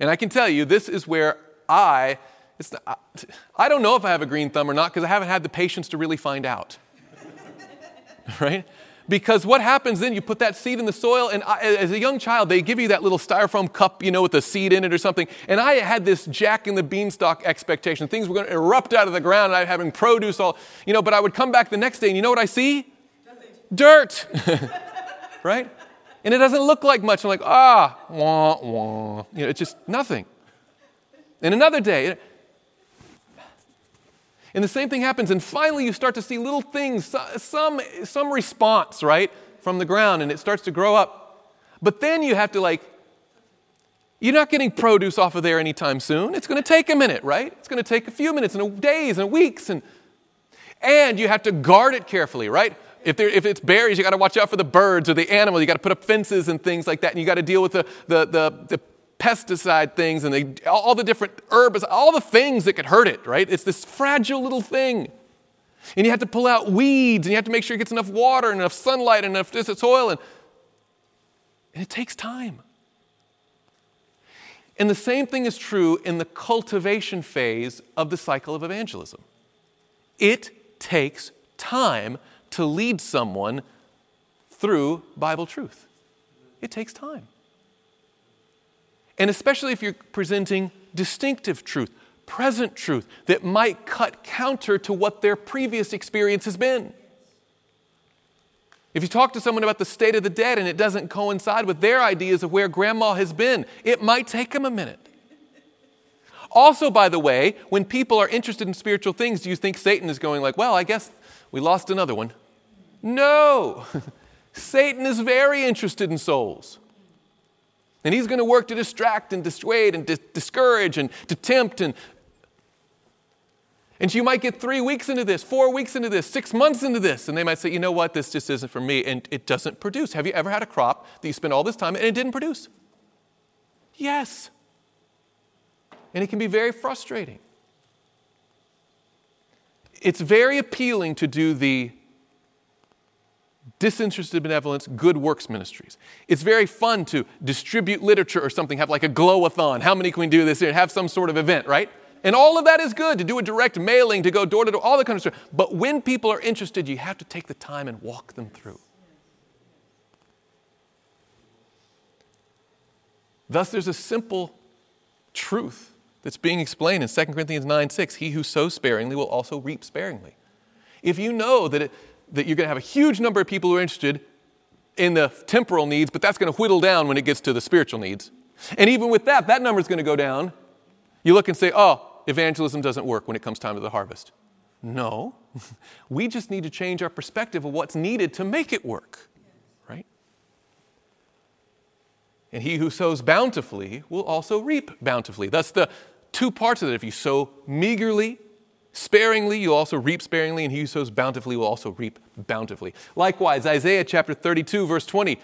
And I can tell you, this is where I it's not, I don't know if I have a green thumb or not because I haven't had the patience to really find out. [laughs] right? Because what happens then, you put that seed in the soil, and I, as a young child, they give you that little styrofoam cup, you know, with the seed in it or something. And I had this jack in the beanstalk expectation. Things were going to erupt out of the ground, and I'm having produce all, you know, but I would come back the next day, and you know what I see? Nothing. Dirt. [laughs] right? And it doesn't look like much. I'm like, ah, wah, wah. You know, it's just nothing. And another day, and the same thing happens, and finally you start to see little things, some, some response, right, from the ground, and it starts to grow up. But then you have to, like, you're not getting produce off of there anytime soon. It's going to take a minute, right? It's going to take a few minutes and days and weeks. And, and you have to guard it carefully, right? If, there, if it's berries, you got to watch out for the birds or the animal. You got to put up fences and things like that. And you got to deal with the, the, the, the pesticide things and the, all the different herbs, all the things that could hurt it, right? It's this fragile little thing. And you have to pull out weeds and you have to make sure it gets enough water and enough sunlight and enough soil. And, and it takes time. And the same thing is true in the cultivation phase of the cycle of evangelism. It takes time to lead someone through Bible truth. It takes time. And especially if you're presenting distinctive truth, present truth that might cut counter to what their previous experience has been. If you talk to someone about the state of the dead and it doesn't coincide with their ideas of where grandma has been, it might take them a minute. Also, by the way, when people are interested in spiritual things, do you think Satan is going like, well, I guess we lost another one? No. [laughs] Satan is very interested in souls. And he's going to work to distract and dissuade and discourage and to tempt. And, and you might get three weeks into this, four weeks into this, six months into this, and they might say, you know what, this just isn't for me. And it doesn't produce. Have you ever had a crop that you spent all this time and it didn't produce? Yes. And it can be very frustrating. It's very appealing to do the disinterested benevolence, good works ministries. It's very fun to distribute literature or something, have like a glow-a-thon. How many can we do this and have some sort of event, right? And all of that is good to do a direct mailing, to go door to door, all that kind of stuff. But when people are interested, you have to take the time and walk them through. Thus, there's a simple truth that's being explained in 2 Corinthians 9 6. He who sows sparingly will also reap sparingly. If you know that it, that you're going to have a huge number of people who are interested in the temporal needs, but that's going to whittle down when it gets to the spiritual needs. And even with that, that number is going to go down. You look and say, oh, evangelism doesn't work when it comes time to the harvest. No, [laughs] we just need to change our perspective of what's needed to make it work, right? And he who sows bountifully will also reap bountifully. That's the two parts of it. If you sow meagerly, sparingly, you'll also reap sparingly, and he who sows bountifully will also reap bountifully. Likewise, Isaiah chapter 32, verse 20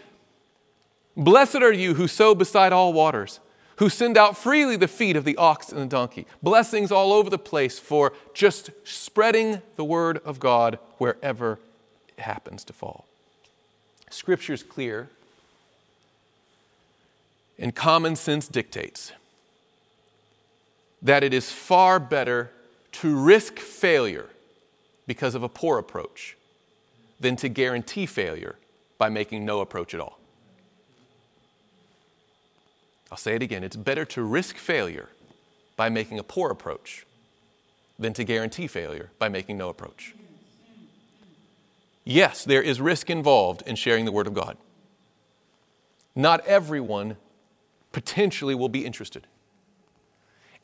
Blessed are you who sow beside all waters who send out freely the feet of the ox and the donkey. Blessings all over the place for just spreading the word of God wherever it happens to fall. Scripture is clear, and common sense dictates that it is far better to risk failure because of a poor approach than to guarantee failure by making no approach at all. I'll say it again it's better to risk failure by making a poor approach than to guarantee failure by making no approach. Yes, there is risk involved in sharing the Word of God. Not everyone potentially will be interested.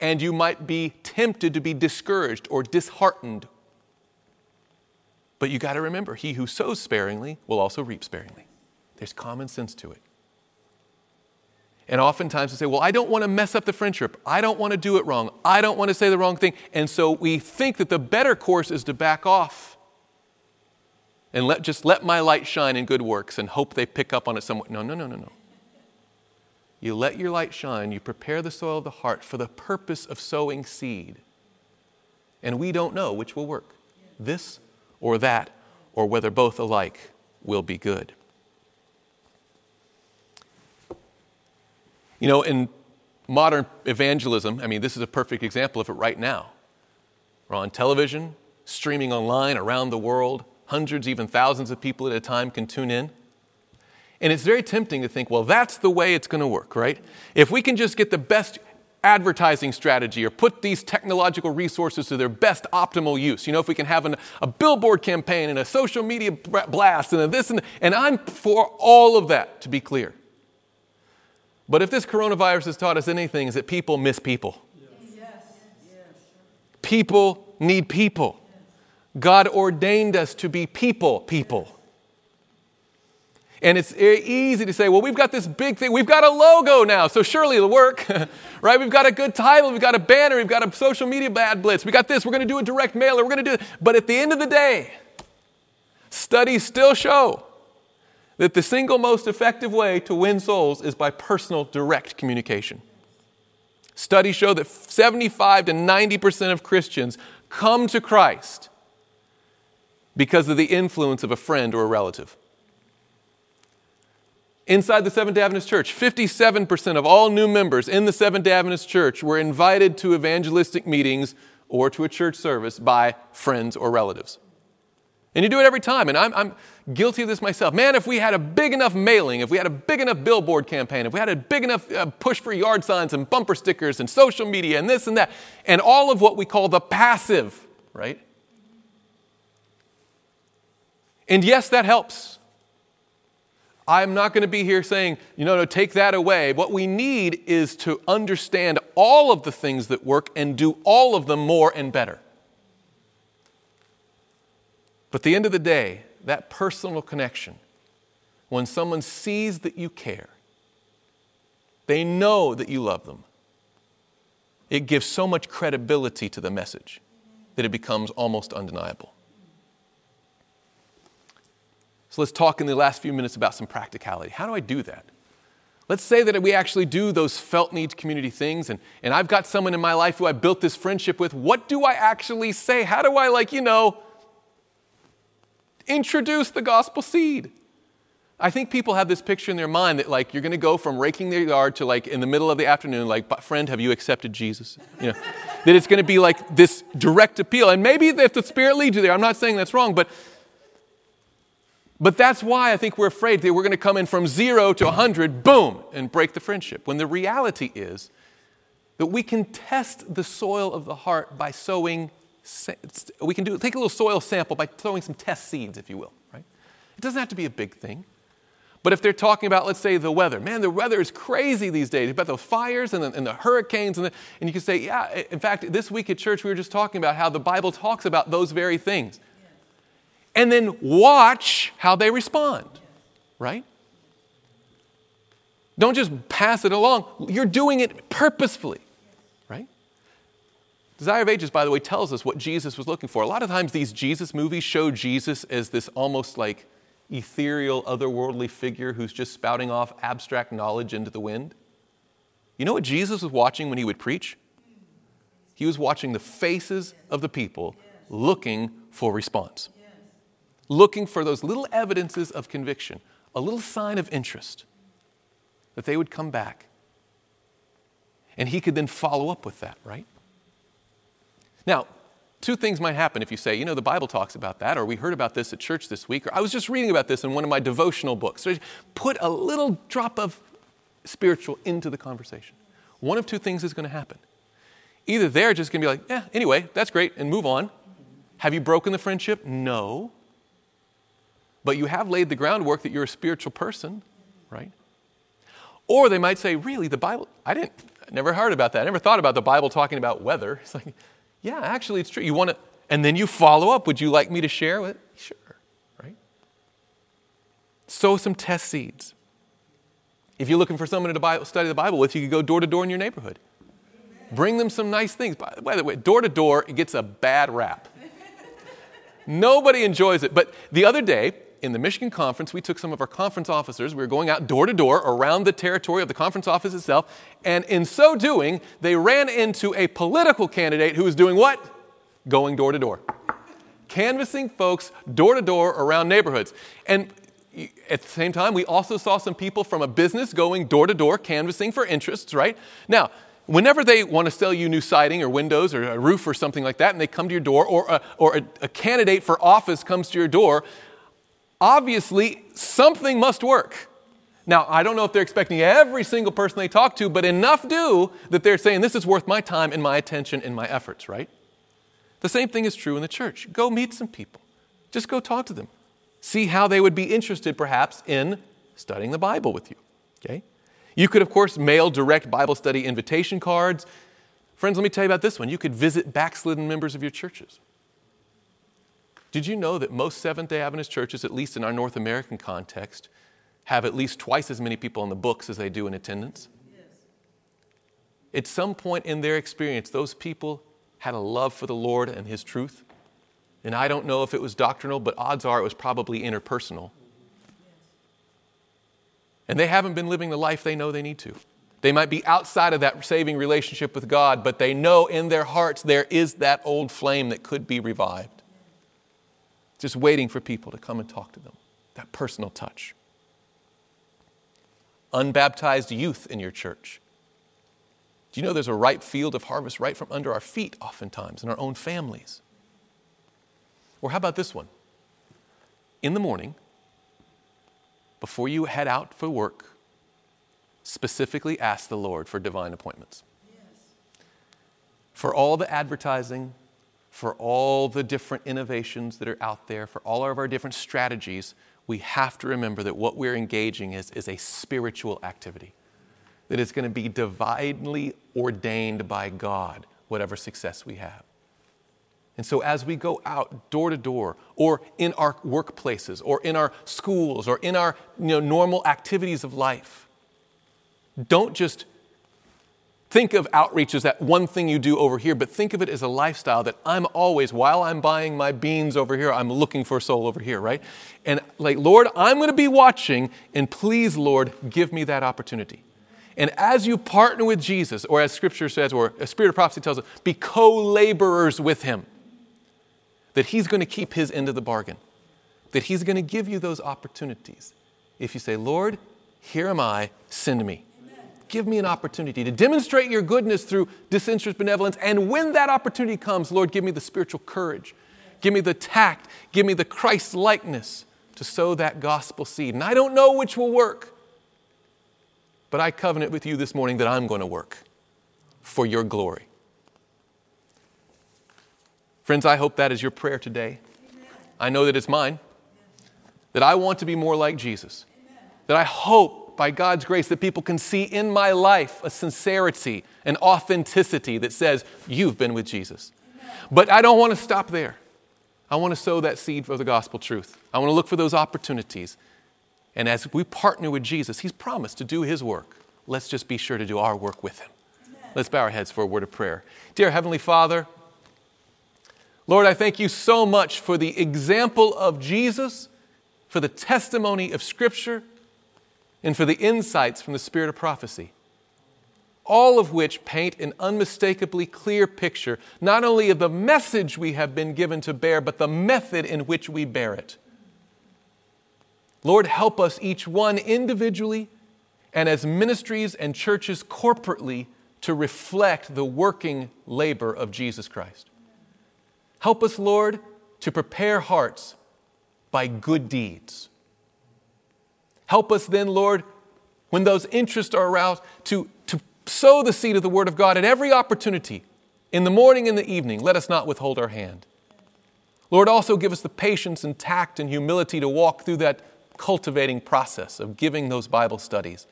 And you might be tempted to be discouraged or disheartened. But you got to remember he who sows sparingly will also reap sparingly. There's common sense to it. And oftentimes we say, Well, I don't want to mess up the friendship. I don't want to do it wrong. I don't want to say the wrong thing. And so we think that the better course is to back off and let, just let my light shine in good works and hope they pick up on it somewhat. No, no, no, no, no. You let your light shine, you prepare the soil of the heart for the purpose of sowing seed. And we don't know which will work this or that, or whether both alike will be good. You know, in modern evangelism, I mean, this is a perfect example of it right now. We're on television, streaming online around the world. Hundreds, even thousands of people at a time can tune in. And it's very tempting to think, well, that's the way it's going to work, right? If we can just get the best advertising strategy or put these technological resources to their best optimal use. You know, if we can have an, a billboard campaign and a social media blast and this and, and I'm for all of that, to be clear. But if this coronavirus has taught us anything, is that people miss people. People need people. God ordained us to be people, people. And it's easy to say, well, we've got this big thing. We've got a logo now, so surely it'll work, [laughs] right? We've got a good title. We've got a banner. We've got a social media bad blitz. We got this. We're going to do a direct mailer. We're going to do it. But at the end of the day, studies still show that the single most effective way to win souls is by personal, direct communication. Studies show that 75 to 90% of Christians come to Christ because of the influence of a friend or a relative. Inside the Seventh day Adventist Church, 57% of all new members in the Seventh day Adventist Church were invited to evangelistic meetings or to a church service by friends or relatives. And you do it every time. And I'm, I'm, guilty of this myself. Man, if we had a big enough mailing, if we had a big enough billboard campaign, if we had a big enough uh, push for yard signs and bumper stickers and social media and this and that, and all of what we call the passive, right? And yes, that helps. I'm not going to be here saying, you know, no, take that away. What we need is to understand all of the things that work and do all of them more and better. But at the end of the day, that personal connection, when someone sees that you care, they know that you love them, it gives so much credibility to the message that it becomes almost undeniable. So let's talk in the last few minutes about some practicality. How do I do that? Let's say that we actually do those felt needs community things, and, and I've got someone in my life who I built this friendship with. What do I actually say? How do I, like, you know, Introduce the gospel seed. I think people have this picture in their mind that like you're going to go from raking their yard to like in the middle of the afternoon, like, friend, have you accepted Jesus? You know, that it's going to be like this direct appeal. And maybe if the Spirit leads you there, I'm not saying that's wrong, but but that's why I think we're afraid that we're going to come in from zero to 100, boom, and break the friendship. When the reality is that we can test the soil of the heart by sowing we can do, take a little soil sample by throwing some test seeds, if you will, right? It doesn't have to be a big thing. But if they're talking about, let's say, the weather, man, the weather is crazy these days, about the fires and the, and the hurricanes, and, the, and you can say, yeah, in fact, this week at church, we were just talking about how the Bible talks about those very things. And then watch how they respond, right? Don't just pass it along. You're doing it purposefully, right? Desire of Ages, by the way, tells us what Jesus was looking for. A lot of times these Jesus movies show Jesus as this almost like ethereal, otherworldly figure who's just spouting off abstract knowledge into the wind? You know what Jesus was watching when he would preach? He was watching the faces of the people looking for response, looking for those little evidences of conviction, a little sign of interest that they would come back. And he could then follow up with that, right? Now, Two things might happen if you say, you know, the Bible talks about that, or we heard about this at church this week, or I was just reading about this in one of my devotional books. So put a little drop of spiritual into the conversation. One of two things is going to happen. Either they're just going to be like, yeah, anyway, that's great, and move on. Have you broken the friendship? No. But you have laid the groundwork that you're a spiritual person, right? Or they might say, really, the Bible, I didn't, I never heard about that. I never thought about the Bible talking about weather. [laughs] It's like, yeah, actually, it's true. You want to, and then you follow up. Would you like me to share with? Sure, right? Sow some test seeds. If you're looking for someone to study the Bible with, you could go door to door in your neighborhood. Bring them some nice things. By the way, door to door, gets a bad rap. [laughs] Nobody enjoys it. But the other day, in the Michigan conference, we took some of our conference officers. We were going out door to door around the territory of the conference office itself. And in so doing, they ran into a political candidate who was doing what? Going door to door. Canvassing folks door to door around neighborhoods. And at the same time, we also saw some people from a business going door to door canvassing for interests, right? Now, whenever they want to sell you new siding or windows or a roof or something like that, and they come to your door, or a, or a, a candidate for office comes to your door, obviously something must work. Now, I don't know if they're expecting every single person they talk to, but enough do that they're saying, This is worth my time and my attention and my efforts, right? The same thing is true in the church. Go meet some people, just go talk to them. See how they would be interested, perhaps, in studying the Bible with you, okay? You could, of course, mail direct Bible study invitation cards. Friends, let me tell you about this one. You could visit backslidden members of your churches. Did you know that most Seventh day Adventist churches, at least in our North American context, have at least twice as many people in the books as they do in attendance? Yes. At some point in their experience, those people had a love for the Lord and His truth. And I don't know if it was doctrinal, but odds are it was probably interpersonal. And they haven't been living the life they know they need to. They might be outside of that saving relationship with God, but they know in their hearts there is that old flame that could be revived just waiting for people to come and talk to them. That personal touch. Unbaptized youth in your church. Do you know there's a ripe field of harvest right from under our feet, oftentimes, in our own families? Or how about this one? In the morning, before you head out for work, specifically ask the Lord for divine appointments. Yes. For all the advertising, for all the different innovations that are out there, for all of our different strategies, we have to remember that what we're engaging is, is a spiritual activity. That it's going to be divinely ordained by God, whatever success we have. And so, as we go out door to door, or in our workplaces, or in our schools, or in our you know, normal activities of life, don't just think of outreach as that one thing you do over here, but think of it as a lifestyle that I'm always, while I'm buying my beans over here, I'm looking for a soul over here, right? And like, Lord, I'm going to be watching, and please, Lord, give me that opportunity. And as you partner with Jesus, or as scripture says, or a spirit of prophecy tells us, be co laborers with him, that he's going to keep his end of the bargain, that he's going to give you those opportunities. If you say, Lord, here am I, send me give me an opportunity to demonstrate your goodness through disinterested benevolence. And when that opportunity comes, Lord, give me the spiritual courage, give me the tact, give me the Christ likeness to sow that gospel seed. And I don't know which will work, but I covenant with you this morning that I'm going to work for your glory. Friends, I hope that is your prayer today. I know that it's mine, that I want to be more like Jesus that I hope by God's grace that people can see in my life a sincerity, an authenticity that says, You've been with Jesus. But I don't want to stop there. I want to sow that seed for the gospel truth. I want to look for those opportunities. And as we partner with Jesus, He's promised to do His work. Let's just be sure to do our work with Him. Let's bow our heads for a word of prayer. Dear Heavenly Father, Lord, I thank you so much for the example of Jesus, for the testimony of Scripture, and for the insights from the Spirit of prophecy. All of which paint an unmistakably clear picture, not only of the message we have been given to bear, but the method in which we bear it. Lord, help us each one individually and as ministries and churches corporately to reflect the working labor of Jesus Christ. Help us, Lord, to prepare hearts by good deeds. Help us then, Lord, when those interests are aroused, to, to sow the seed of the Word of God at every opportunity, in the morning and the evening. Let us not withhold our hand. Lord, also give us the patience and tact and humility to walk through that cultivating process of giving those Bible studies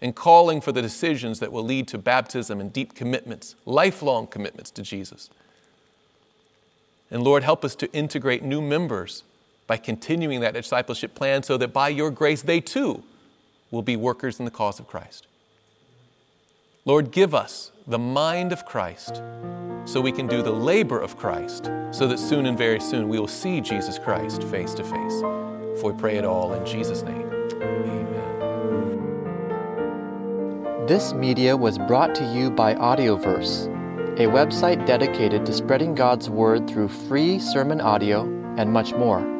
and calling for the decisions that will lead to baptism and deep commitments, lifelong commitments to Jesus. And Lord, help us to integrate new members by continuing that discipleship plan so that by your grace they too will be workers in the cause of Christ. Lord, give us the mind of Christ so we can do the labor of Christ so that soon and very soon we will see Jesus Christ face to face. For we pray it all in Jesus' name. Amen. This media was brought to you by Audioverse, a website dedicated to spreading God's Word through free sermon audio and much more.